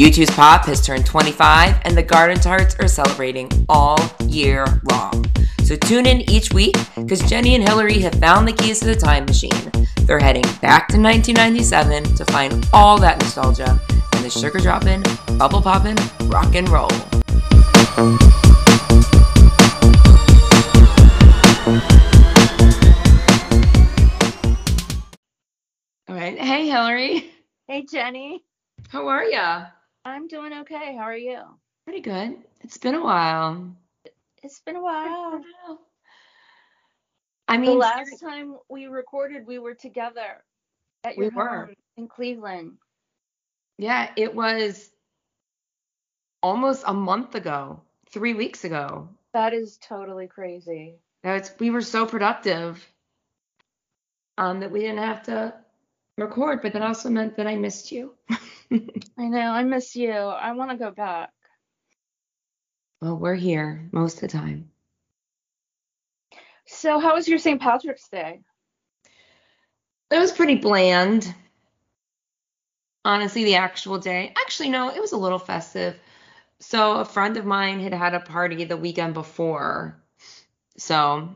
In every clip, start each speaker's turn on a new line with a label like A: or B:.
A: U2's Pop has turned 25 and the Garden Tarts are celebrating all year long. So tune in each week because Jenny and Hillary have found the keys to the time machine. They're heading back to 1997 to find all that nostalgia and the sugar dropping, bubble popping, rock and roll. All right. Hey, Hillary.
B: Hey, Jenny.
A: How are ya?
B: I'm doing okay. How are you?
A: Pretty good. It's been a while.
B: It's been a while.
A: I
B: The
A: mean,
B: last time we recorded, we were together at
A: We
B: your
A: were.
B: home in Cleveland.
A: yeah, it was almost a month ago, three weeks ago.
B: That is totally crazy.
A: Now it's we were so productive um, that we didn't have to record, but that also meant that I missed you.
B: I know. I miss you. I want to go back.
A: well, we're here most of the time.
B: So, how was your St. Patrick's Day?
A: It was pretty bland. Honestly, the actual day. Actually, no, it was a little festive. So, a friend of mine had had a party the weekend before. So,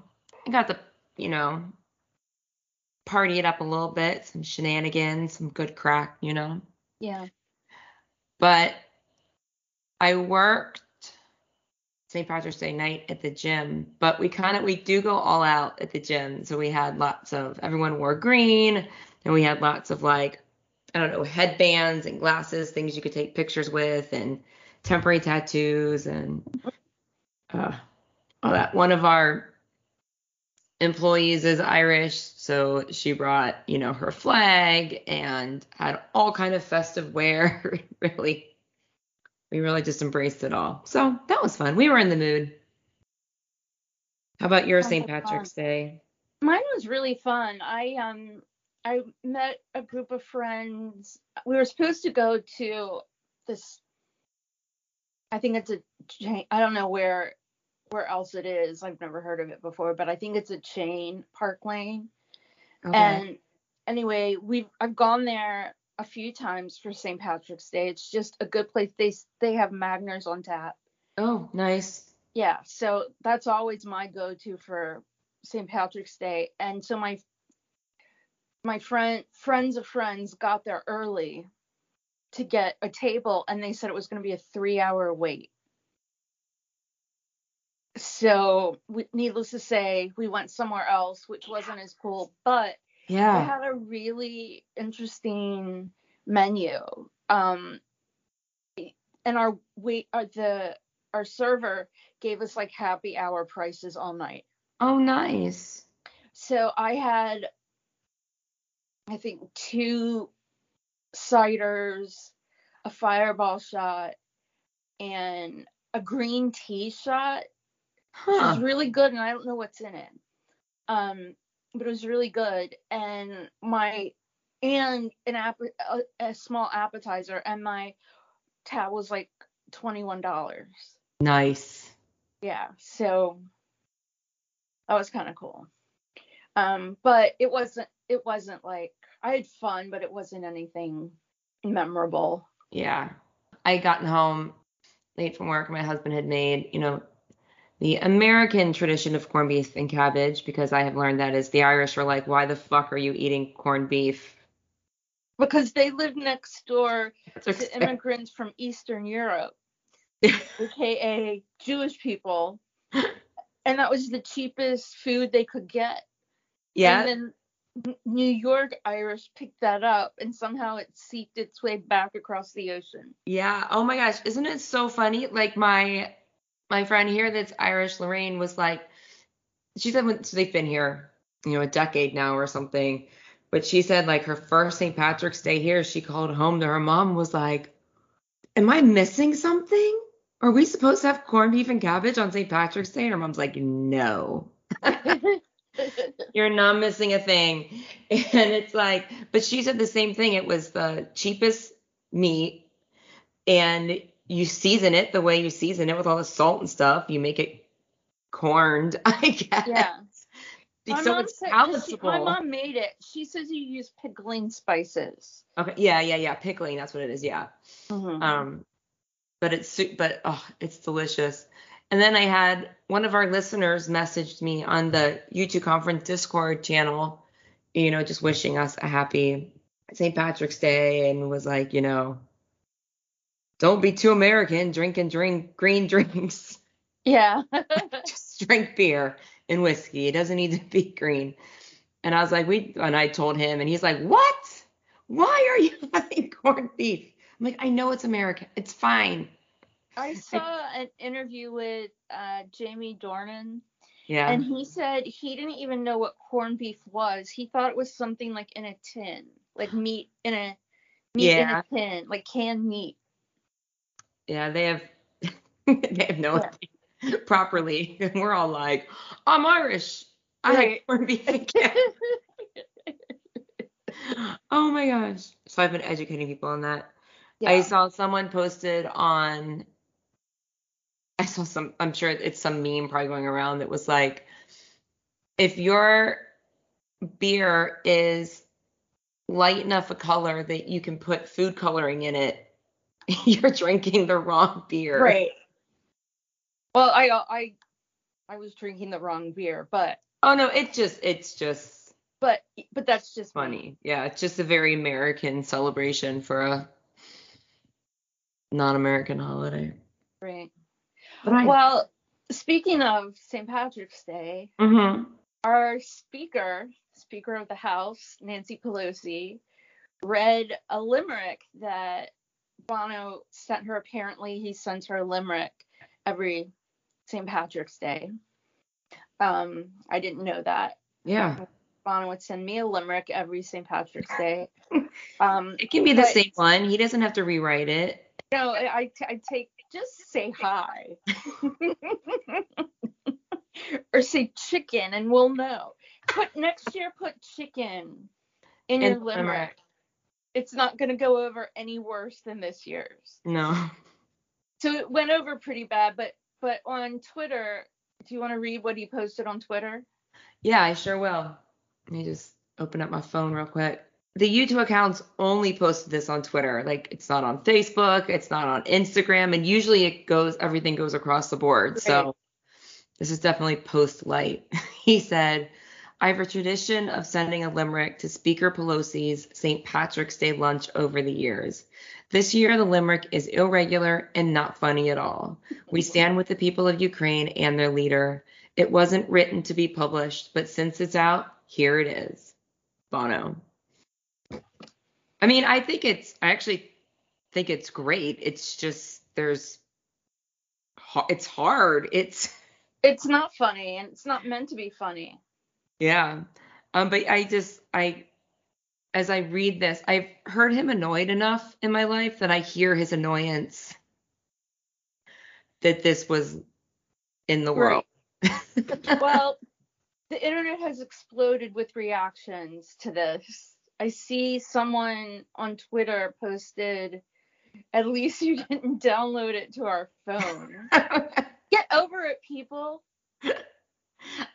A: I got the, you know, party it up a little bit, some shenanigans, some good crack, you know.
B: Yeah.
A: But I worked St. Patrick's Day night at the gym, but we kind of we do go all out at the gym. So we had lots of everyone wore green, and we had lots of like I don't know headbands and glasses, things you could take pictures with, and temporary tattoos and uh, all that. One of our employees is Irish, so she brought you know her flag and had all kind of festive wear. really, we really just embraced it all. So that was fun. We were in the mood. How about your St. Patrick's Day?
B: Mine was really fun. I um I met a group of friends. We were supposed to go to this I think it's a. I don't know where where else it is. I've never heard of it before, but I think it's a chain, Park Lane.
A: Okay.
B: And anyway, we've I've gone there a few times for St. Patrick's Day. It's just a good place. They they have Magners on tap.
A: oh, nice.
B: Yeah, so that's always my go-to for St. Patrick's Day. And so my my friend friends of friends got there early to get a table and they said it was going to be a 3-hour wait. So, we, needless to say, we went somewhere else which wasn't as cool, but they
A: Yeah.
B: had a really interesting menu. Um and our wait uh, the our server gave us like happy hour prices all night.
A: Oh, nice.
B: So I had I think two ciders, a fireball shot, and a green tea shot.
A: Huh.
B: was really good and I don't know what's in it. Um but it was really good and my and an app a, a small appetizer and my tab was like $21.
A: Nice.
B: Yeah, so that was kind of cool. Um but it wasn't it wasn't like I had fun but it wasn't anything memorable.
A: Yeah. I had gotten home late from work. My husband had made, you know, the American tradition of corned beef and cabbage because I have learned that is the Irish are like, why the fuck are you eating corned beef?
B: Because they live next door to immigrants from Eastern Europe, aka Jewish people. And that was the cheapest food they could get.
A: yeah.
B: And then New York Irish picked that up and somehow it seeped its way back across the ocean.
A: Yeah. Oh my gosh, isn't it so funny? Like my my friend here that's Irish, Lorraine, was like, she said when so they've been here, you know, a decade now or something. But she said like her first St. Patrick's Day here, she called home to her mom was like, Am I missing something? Are we supposed to have corned beef and cabbage on St. Patrick's Day? And her mom's like, No. You're not missing a thing. And it's like, but she said the same thing. It was the cheapest meat, and you season it the way you season it with all the salt and stuff. You make it corned, I guess.
B: yeah. My
A: so
B: mom
A: it's
B: said- she-
A: palatable.
B: my mom made it. She says you use pickling spices.
A: Okay, yeah, yeah, yeah. Pickling, that's what it is. Yeah.
B: Mhm.
A: Um, but it's but oh, it's delicious. And then I had one of our listeners messaged me on the U2 conference Discord channel, you know, just wishing us a happy St. Patrick's Day and was like, you know, don't be too American, drink and drink green drinks.
B: yeah.
A: just drink beer and whiskey. It doesn't need to be green. And I was like, we and I told him and he's like, What? Why are you having corned beef? I'm like, I know it's American. It's fine.
B: I saw an interview with uh, Jamie Dornan,
A: Yeah.
B: and he said he didn't even know what corned beef was. He thought it was something like in a tin, like meat in a meat
A: Yeah.
B: in a tin, like canned meat.
A: Yeah, they have they have no idea properly. And we're all like, I'm Irish. I
B: Right.
A: like corned beef again. oh my gosh. So I've been educating people on that. I saw someone posted on I saw some I'm sure it's some meme probably going around that was like if your beer is light enough a color that you can put food coloring in it, you're drinking the wrong beer.
B: Right. Well, I I I was drinking the wrong beer, but
A: Oh no, it just it's just
B: but but that's just
A: funny. Yeah, it's just a very American celebration for a non-American holiday.
B: Right.
A: I
B: Well, speaking of St. Patrick's Day,
A: Mhm.
B: our speaker, Speaker of the House, Nancy Pelosi, read a limerick that Bono sent her. Apparently, he sends her a limerick every St. Patrick's Day. Um, I didn't know that.
A: Yeah.
B: Bono would send me a limerick every St. Patrick's Day. Um,
A: It can be the same one. He doesn't have to rewrite it.
B: no, I, I, take just say hi. or say chicken and we'll know. Put next year put chicken in your
A: In limerick.
B: It's not gonna go over any worse than this year's.
A: No.
B: So it went over pretty bad, but but on Twitter, do you want to read what he posted on Twitter?
A: Yeah, I sure will. Let me just open up my phone real quick. The U2 accounts only posted this on Twitter. Like it's not on Facebook, it's not on Instagram, and usually it goes everything goes across the board.
B: Right.
A: So this is definitely post light. he said, I have a tradition of sending a limerick to Speaker Pelosi's St. Patrick's Day lunch over the years. This year, the limerick is irregular and not funny at all. We stand with the people of Ukraine and their leader. It wasn't written to be published, but since it's out, here it is. Bono. I mean, I think it's, I actually think it's great. It's just, there's, it's hard. It's,
B: It's not funny and it's not meant to be funny.
A: Yeah. Um, but I just, I, as I read this, I've heard him annoyed enough in my life that I hear his annoyance that this was in the world.
B: well, the internet has exploded with reactions to this. I see someone on Twitter posted, at least you didn't download it to our phone. Get over it, people.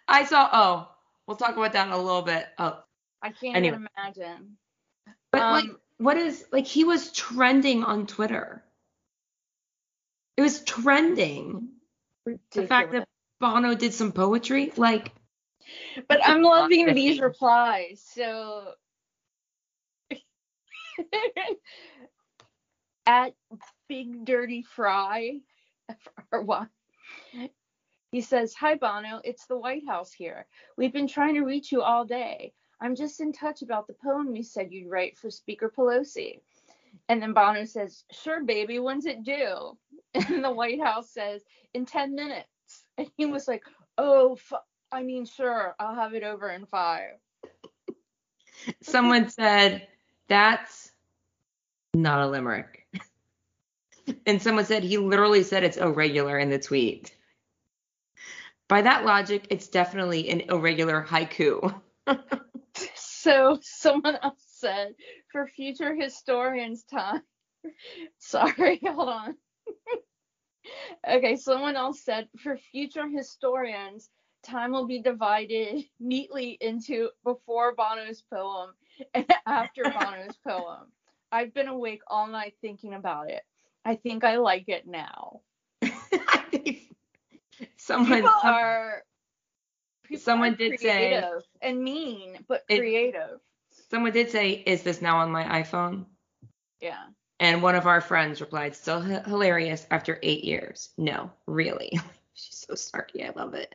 A: I saw. Oh, we'll talk about that in a little bit. Oh,
B: I can't
A: Anyway.
B: even imagine.
A: but like,
B: Um,
A: what is like? He was trending on Twitter. It was trending. The fact that Bono did some poetry, like,
B: But I'm loving these replies. So at Big Dirty Fry or what? He says, Hi Bono, it's the White House here. We've been trying to reach you all day. I'm just in touch about the poem you said you'd write for Speaker Pelosi. And then Bono says, Sure, baby, when's it due? And the White House says, In 10 minutes. And he was like, Oh, fu- I mean, sure, I'll have it over in five.
A: someone said that's not a limerick. and someone said he literally said it's irregular in the tweet. By that logic, it's definitely an irregular haiku.
B: So someone else said, for future historians' time. Sorry, hold on. okay, someone else said, for future historians, time will be divided neatly into before Bono's poem and after Bono's poem. I've been awake all night thinking about it. I think I like it now.
A: I think someone some-
B: are
A: someone
B: are
A: did say-
B: and mean, but
A: It-
B: creative.
A: someone did say, "Is this now on my iPhone?"
B: Yeah.
A: And one of our friends replied, "Still h- hilarious after eight years." No, really. She's so snarky. I love it.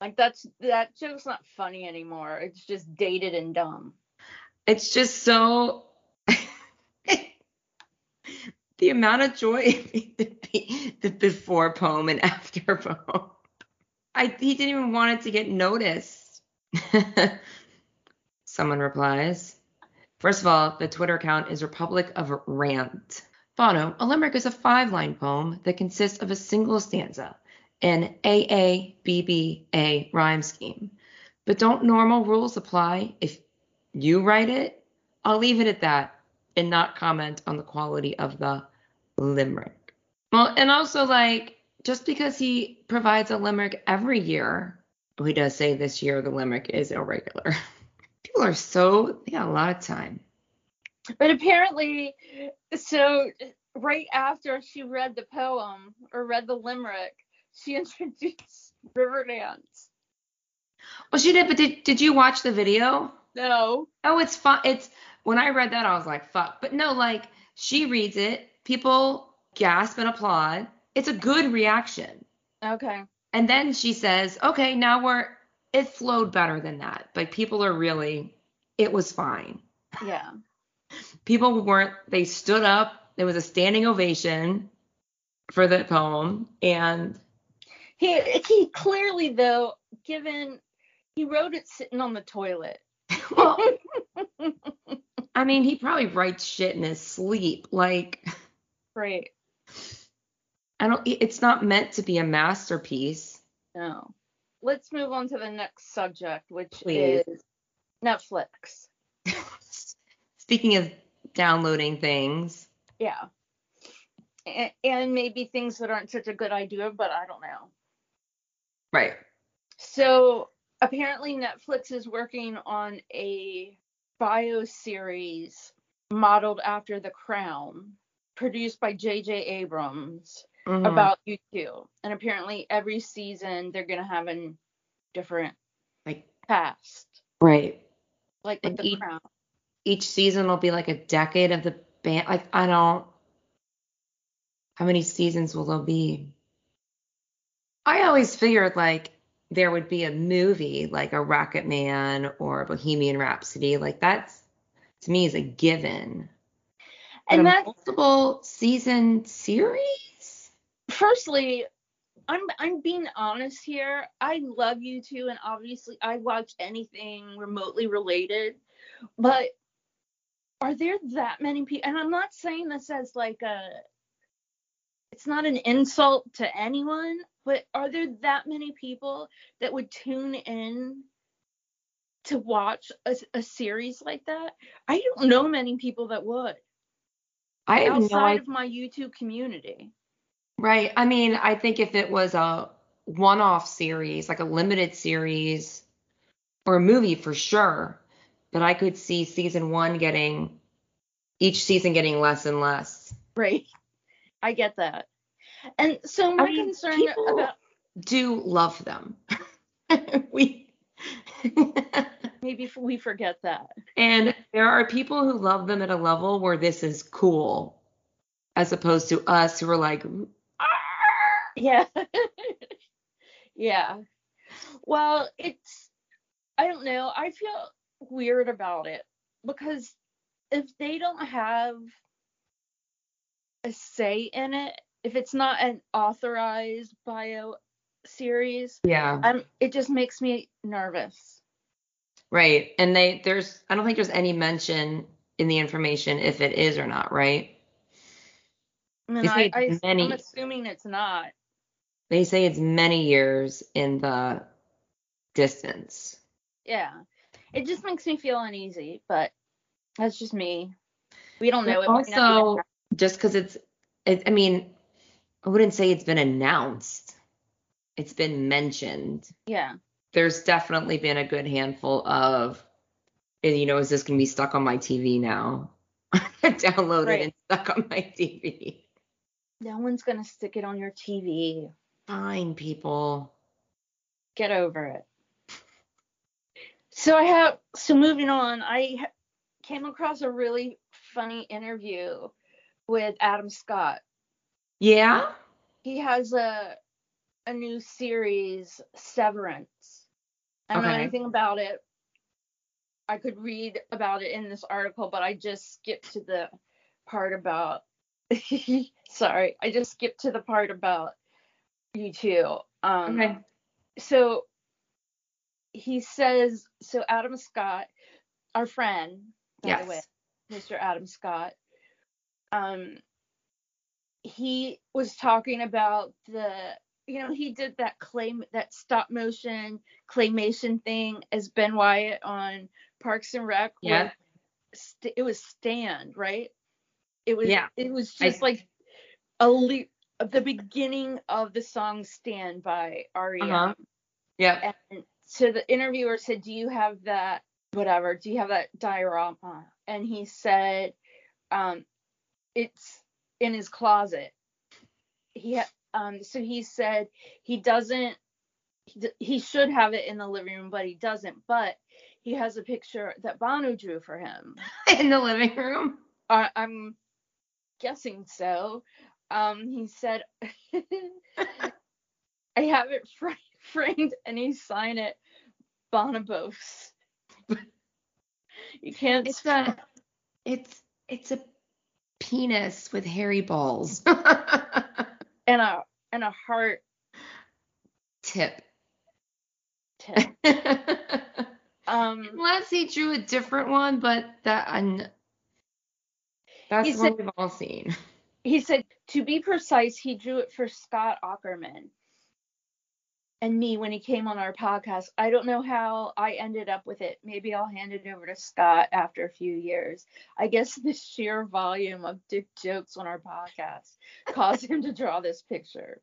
B: Like that's that joke's not funny anymore. It's just dated and dumb.
A: It's just so. The amount of joy the, before poem and after poem. I he didn't even want it to get noticed. Someone replies. First of all, the Twitter account is Republic of Rant. Bono, a limerick is a five-line poem that consists of a single stanza, an AABBA rhyme scheme. But don't normal rules apply if you write it? I'll leave it at that and not comment on the quality of the limerick. Well, and also like just because he provides a limerick every year, he does say this year the limerick is irregular. People are so they got a lot of time.
B: But apparently, so right after she read the poem or read the limerick, she introduced Riverdance.
A: Well, she did, but did did you watch the video?
B: No.
A: Oh, it's fun. It's when I read that I was like, fuck. But no, like she reads it, people gasp and applaud. It's a good reaction.
B: Okay.
A: And then she says, okay, now we're, it flowed better than that. Like people are really, it was fine.
B: Yeah.
A: People weren't, they stood up. There was a standing ovation for the poem. And
B: He he clearly though, given he wrote it sitting on the toilet.
A: well, I mean, he probably writes shit in his sleep. Like,
B: Right.
A: I don't, it's not meant to be a masterpiece.
B: No. Let's move on to the next subject, which
A: Please.
B: is Netflix.
A: Speaking of downloading things,
B: Yeah. And, and maybe things that aren't such a good idea, but I don't know.
A: right.
B: So apparently Netflix is working on a bio series modeled after The Crown, produced by J.J. Abrams
A: Mhm.
B: about you two. And apparently every season they're gonna have a different
A: like,
B: cast,
A: right.
B: like
A: And
B: The
A: each-
B: Crown.
A: each season will be like a decade of the band. Like I don't. How many seasons will there be? I always figured like there would be a movie like a Rocket Man or Bohemian Rhapsody. Like that's to me is a given.
B: And
A: a
B: that's
A: multiple season series.
B: firstly, I'm I'm being honest here. I love U2, and obviously I watch anything remotely related. But are there that many people? And I'm not saying this as like a. It's not an insult to anyone, but are there that many people that would tune in to watch a, a series like that? I don't know many people that would
A: I no
B: outside
A: idea.
B: of my U2 community.
A: Right. I mean, I think if it was a one-off series, like a limited series or a movie for sure, but I could see season one getting each season getting less and less.
B: Right. I get that. And so my
A: mean,
B: concern about
A: Do love them. we
B: maybe we forget that.
A: and there are people who love them at a level where this is cool as opposed to us who are like
B: Yeah. yeah. Well, it's I don't know. I feel weird about it because if they don't have a say in it, if it's not an authorized bio series,
A: yeah.
B: um, it just makes me nervous.
A: Right. And they there's I don't think there's any mention in the information if it is or not, right?
B: I mean, I, I,
A: many-
B: I'm assuming it's not.
A: They say it's many years in the distance.
B: Yeah. It just makes me feel uneasy, but that's just me. We don't know. It
A: also, just because it's, it, I mean, I wouldn't say it's been announced. it's been mentioned.
B: Yeah.
A: There's definitely been a good handful of, and you know, is this gonna be stuck on my TV now? Downloaded
B: Right.
A: and stuck on my TV.
B: No one's gonna stick it on your TV.
A: Fine, people.
B: Get over it. So I have so moving on. I ha- came across a really funny interview with Adam Scott.
A: Yeah.
B: He has a a new series, Severance. I don't know anything about it. I could read about it in this article, but I just skipped to the part about. Sorry, I just skipped to the part about U2. Um,
A: Okay.
B: so he says so adam scott our friend by
A: Yes.
B: the way mr adam scott um he was talking about the you know he did that claim that stop motion claymation thing as ben wyatt on parks and rec
A: Yeah.
B: st- it was stand right it was
A: Yeah.
B: it was
A: I-
B: just like a le- the beginning of the song stand by rem
A: Uh-huh. Yep.
B: and so the interviewer said, "Do you have that whatever? Do you have that diorama?" And he said, um, "It's in his closet." He ha- um so he said he doesn't he, he should have it in the living room, but he doesn't. But he has a picture that Bono drew for him.
A: In the living room.
B: I, I'm guessing so. Um, he said, I have it fr- framed and he signed it Bonobos. you can't.
A: It's a it's it's a penis with hairy balls.
B: and a and a heart
A: Tip.
B: tip. Um,
A: Unless he drew a different one, but that un- that's the one we've all seen.
B: he said to be precise, he drew it for Scott Aukerman and me when he came on our podcast. I don't know how I ended up with it. Maybe I'll hand it over to Scott after a few years. I guess the sheer volume of dick jokes on our podcast caused him to draw this picture.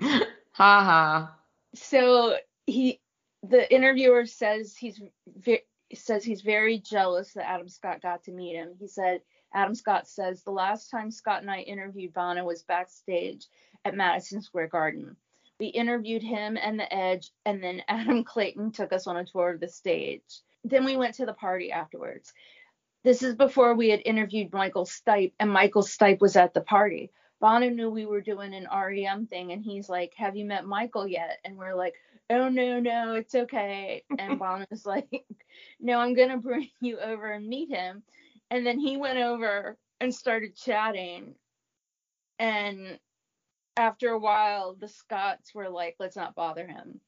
A: ha ha.
B: So he, the interviewer says he's ve- says he's very jealous that Adam Scott got to meet him. He said Adam Scott says the last time Scott and I interviewed Bono was backstage at Madison Square Garden. We interviewed him and the Edge, and then Adam Clayton took us on a tour of the stage. Then we went to the party afterwards. This is before we had interviewed Michael Stipe, and Michael Stipe was at the party. Bono knew we were doing an REM thing, and he's like, "Have you met Michael yet?" And we're like, "Oh no, no, it's okay." And Bono's like, "No, I'm gonna bring you over and meet him." And then he went over and started chatting, and after a while, the Scotts were like, "Let's not bother him,"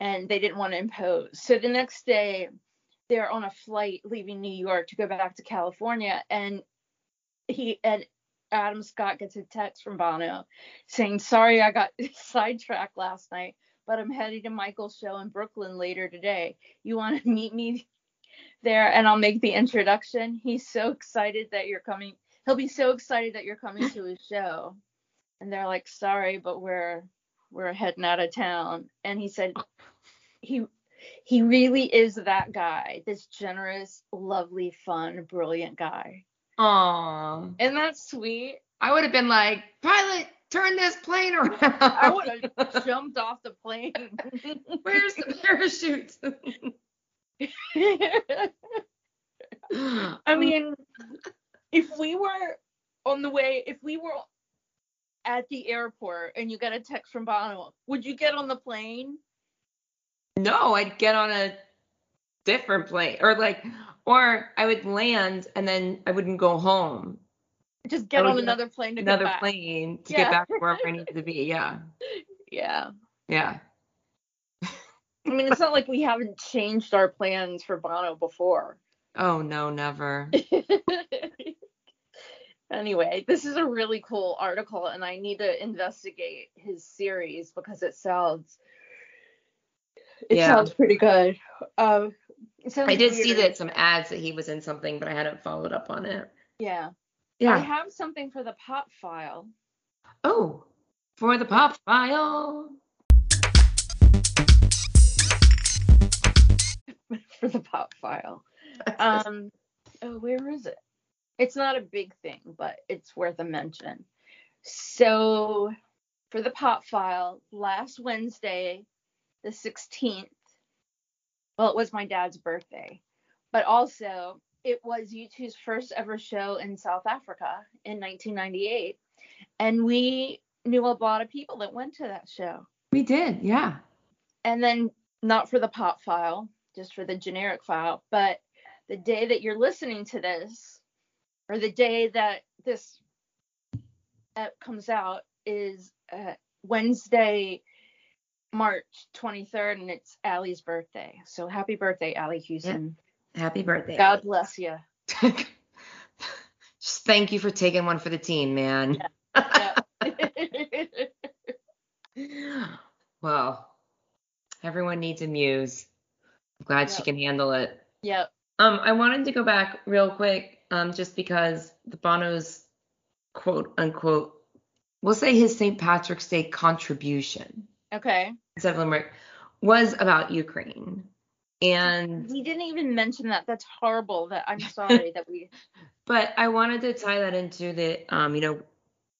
B: and they didn't want to impose. So the next day, they're on a flight leaving New York to go back to California, and he and Adam Scott gets a text from Bono saying, Sorry, I got sidetracked last night, but I'm heading to Michael's show in Brooklyn later today. You want to meet me there and I'll make the introduction? He's so excited that you're coming. He'll be so excited that you're coming to his show. And they're like, Sorry, but we're we're heading out of town. And he said he he really is that guy, this generous, lovely, fun, brilliant guy.
A: Aw.
B: Isn't that sweet?
A: I would have been like, pilot, turn this plane around.
B: I would have jumped off the plane.
A: Where's the parachute?
B: I mean, if we were on the way, if we were at the airport and you got a text from Bono, would you get on the plane?
A: no, I'd get on a different plane, or like, or I would land and then I wouldn't go home.
B: Just get on another plane to
A: Another
B: get back.
A: plane to
B: Yeah.
A: get back to wherever I need to be. Yeah,
B: Yeah.
A: yeah.
B: I mean, it's not like we haven't changed our plans for Bono before.
A: Oh no, never.
B: anyway, this is a really cool article, and I need to investigate his series because it sounds it
A: yeah.
B: sounds pretty good. Um,
A: I did
B: weird.
A: see that some ads that he was in something, but I hadn't followed up on it.
B: Yeah.
A: Yeah.
B: I have something for the pop file.
A: Oh, for the pop file.
B: for the pop file. Um, oh, where is it? It's not a big thing, but it's worth a mention. So, for the pop file, last Wednesday, the 16th, well, it was my dad's birthday, but also it was U2's first ever show in South Africa in 1998. And we knew a lot of people that went to that show.
A: We did, yeah.
B: And then, not for the pop file, just for the generic file, but the day that you're listening to this, or the day that this comes out, is uh, Wednesday, March 23rd, and it's Allie's birthday. So happy birthday, Allie Houston.
A: Happy birthday.
B: God bless you.
A: Just thank you for taking one for the team, man.
B: Yeah.
A: well, everyone needs a muse. I'm glad she can handle it.
B: yep.
A: Um, I wanted to go back real quick, um, just because the Bono's quote unquote, we'll say his St. Patrick's Day contribution
B: Okay.
A: instead of limerick was about Ukraine. And
B: We didn't even mention that. That's horrible. That I'm sorry that we.
A: But I wanted to tie that into the, um, you know,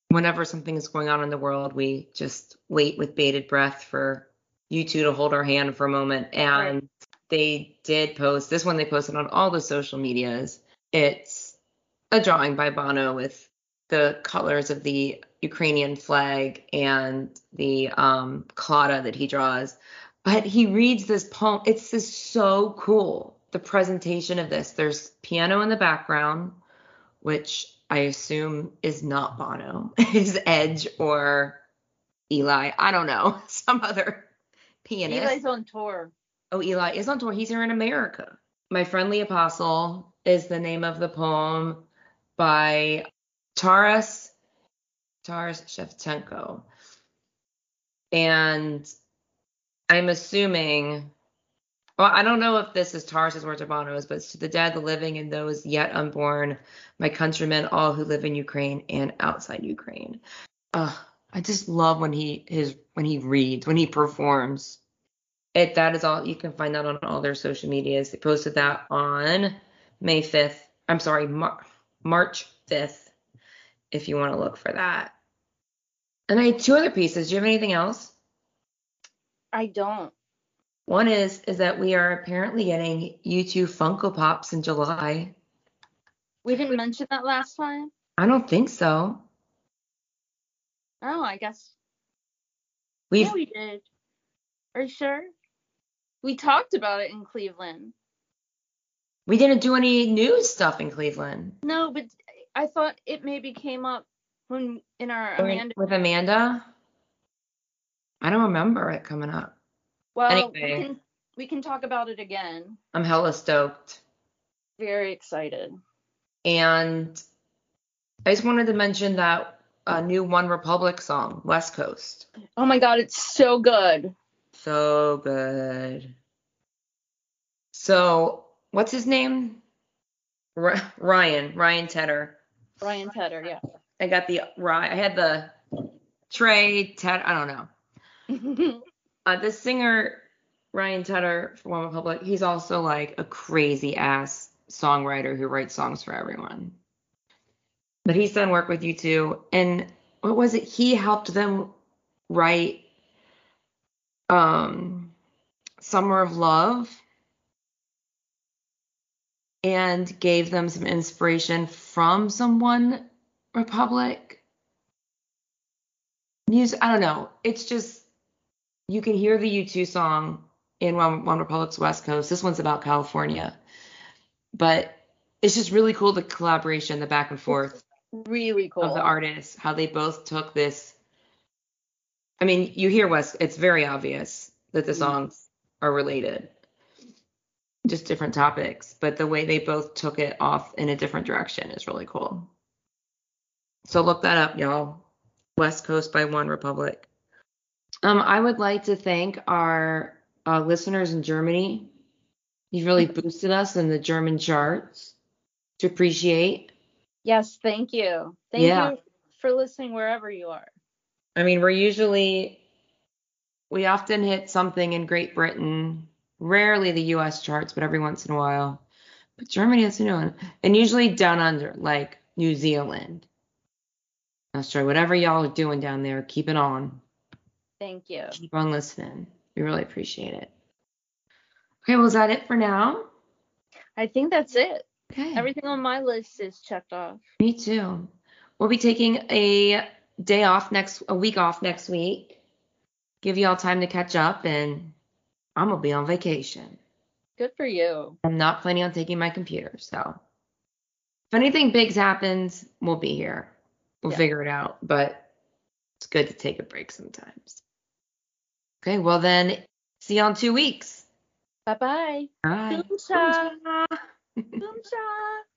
A: whenever something is going on in the world, we just wait with bated breath for U2 to hold our hand for a moment. And they did post this one, they posted on all the social medias. It's a drawing by Bono with the colors of the Ukrainian flag and the um, that he draws. But he reads this poem. It's just so cool. The presentation of this. There's piano in the background which I assume is not Bono, is Edge or Eli. I don't know, some other pianist.
B: Eli's on tour.
A: oh, Eli is on tour. He's here in America. My Friendly Epistle is the name of the poem by Taras Taras Shevchenko. And I'm assuming well, I don't know if this is Tars's or Bono's, but it's to the dead, the living, and those yet unborn, my countrymen, all who live in Ukraine and outside Ukraine. Uh, I just love when he his when he reads, when he performs. It that is all you can find that on all their social medias. They posted that on May 5th. I'm sorry, Mar- March 5th, if you want to look for that. And I had two other pieces. Do you have anything else?
B: I don't.
A: One is is that we are apparently getting U2 Funko Pops in July.
B: We didn't mention that last time.
A: I don't think so.
B: Oh, I guess.
A: We've
B: yeah, we did. Are you sure? We talked about it in Cleveland.
A: We didn't do any news stuff in Cleveland.
B: No, but I thought it maybe came up when in our Amanda.
A: with Amanda. I don't remember it coming up.
B: Well,
A: anyway.
B: we can we can talk about it again.
A: I'm hella stoked.
B: Very excited.
A: And I just wanted to mention that a new One Republic song, West Coast.
B: Oh my god, it's so good.
A: So good. So, what's his name? R- Ryan, Ryan Tedder.
B: Ryan Tedder, yeah.
A: I got the Ryan. I had the Trey Ted. I don't know. Uh, the singer Ryan Tedder from One Republic. He's also like a crazy ass songwriter who writes songs for everyone. But he's done work with U2. And what was it? He helped them write um Summer of Love and gave them some inspiration from some One Republic music. I don't know. It's just you can hear the U2 song in One, One Republic's West Coast. This one's about California. But it's just really cool the collaboration, the back and forth
B: really cool.
A: of the artists, how they both took this. I mean, you hear West, it's very obvious that the
B: Mhm.
A: songs are related, just different topics, but the way they both took it off in a different direction is really cool. So look that up, y'all. West Coast by One Republic. Um, I would like to thank our uh, listeners in Germany. You've really boosted us in the German charts. To appreciate.
B: Yes, thank you. Thank
A: Yeah.
B: you for listening wherever you are.
A: I mean, we're usually we often hit something in Great Britain Rarely the US charts, but every once in a while. But Germany has a new one. And usually down under, like New Zealand. Australia, whatever y'all are doing down there, keep it on.
B: Thank you.
A: Keep on listening. We really appreciate it. Okay, well, is that it for now?
B: I think that's it.
A: Okay.
B: Everything on my list is checked off.
A: Me too. We'll be taking a day off next, a week off next week. Give y'all time to catch up, and I'm gonna be on vacation.
B: Good for you.
A: I'm not planning on taking my computer, so if anything big happens, we'll be here. We'll
B: Yeah.
A: figure it out, but it's good to take a break sometimes. Okay, well then, see you in two weeks.
B: Bye bye.
A: Bye.
B: Boom cha. Boom cha.